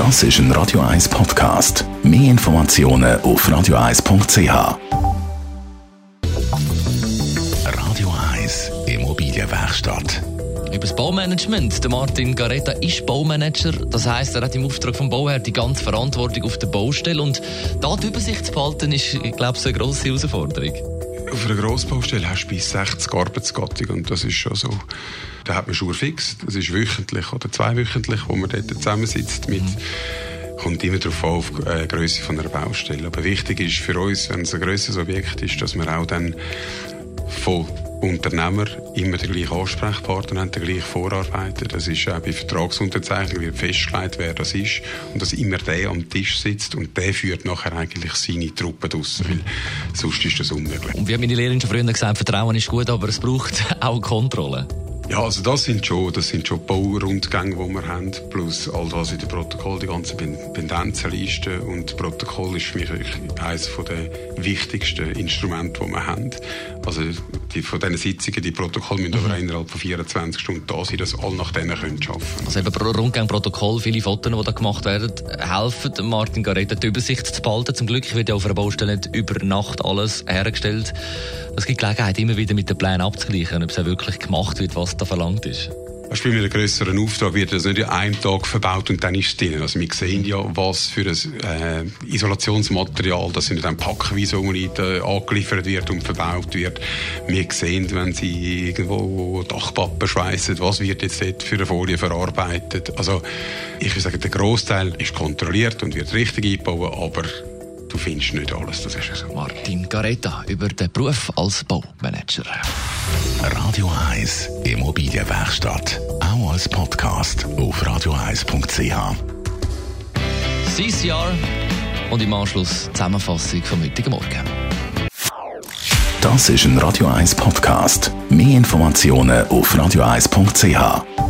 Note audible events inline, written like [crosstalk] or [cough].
Das ist ein Radio 1 Podcast. Mehr Informationen auf radio1.ch. Radio 1 Immobilienwerkstatt. Über das Baumanagement. Der Martin Garetta ist Baumanager. Das heisst, er hat im Auftrag vom Bauherr die ganze Verantwortung auf der Baustelle. Und da die Übersicht zu behalten, ist, glaube ich, eine grosse Herausforderung. Auf einer Grossbaustelle hast du bis 60 Arbeitsgattungen und das ist schon so. Da hat man schon fix. Das ist wöchentlich oder zweiwöchentlich, wo man dort zusammensitzt mit kommt immer darauf an, auf die äh, Größe von einer Baustelle. Aber wichtig ist für uns, wenn es ein grösseres Objekt ist, dass wir auch dann von Unternehmer immer den gleichen Ansprechpartner haben, den gleichen Vorarbeiter. Das ist auch bei Vertragsunterzeichnung wird festgelegt, wer das ist. Und dass immer der am Tisch sitzt und der führt nachher eigentlich seine Truppe draus, weil sonst ist das unmöglich. Und wie haben meine Lehrerin schon früher gesagt, Vertrauen ist gut, aber es braucht [laughs] auch Kontrolle. Ja, also das sind schon, das sind schon Baurundgänge, die wir haben, plus all das in dem Protokoll, die ganzen Pendenzenlisten und Protokoll ist für mich eines der wichtigsten Instrumente, die wir haben. Also die, von diesen Sitzungen, die Protokolle müssen mhm. aber innerhalb von 24 Stunden da sein, dass alle nach denen können arbeiten können. Also eben Rundgang, Protokoll, viele Fotos, die da gemacht werden, helfen Martin Garetta die Übersicht zu behalten. Zum Glück wird ja auf einer Baustelle nicht über Nacht alles hergestellt. Es gibt Gelegenheit, immer wieder mit den Plänen abzugleichen, ob es auch wirklich gemacht wird, was da verlangt ist. Bei einem grösseren Auftrag wird das nicht in einem Tag verbaut und dann ist es drin. Also wir sehen ja, was für ein äh, Isolationsmaterial, das sind dann packweise äh, angeliefert wird und verbaut wird. Wir sehen, wenn sie irgendwo Dachpappen schweissen, was wird jetzt dort für eine Folie verarbeitet. Also ich würde sagen, der Großteil ist kontrolliert und wird richtig eingebaut, aber findest nicht alles, das ist so. Martin Gareta über den Beruf als Baumanager. Radio 1 Immobilienwerkstatt, auch als Podcast auf radio1.ch. CCR und im Anschluss Zusammenfassung vom heutigen Morgen. Das ist ein Radio 1 Podcast. Mehr Informationen auf radio1.ch.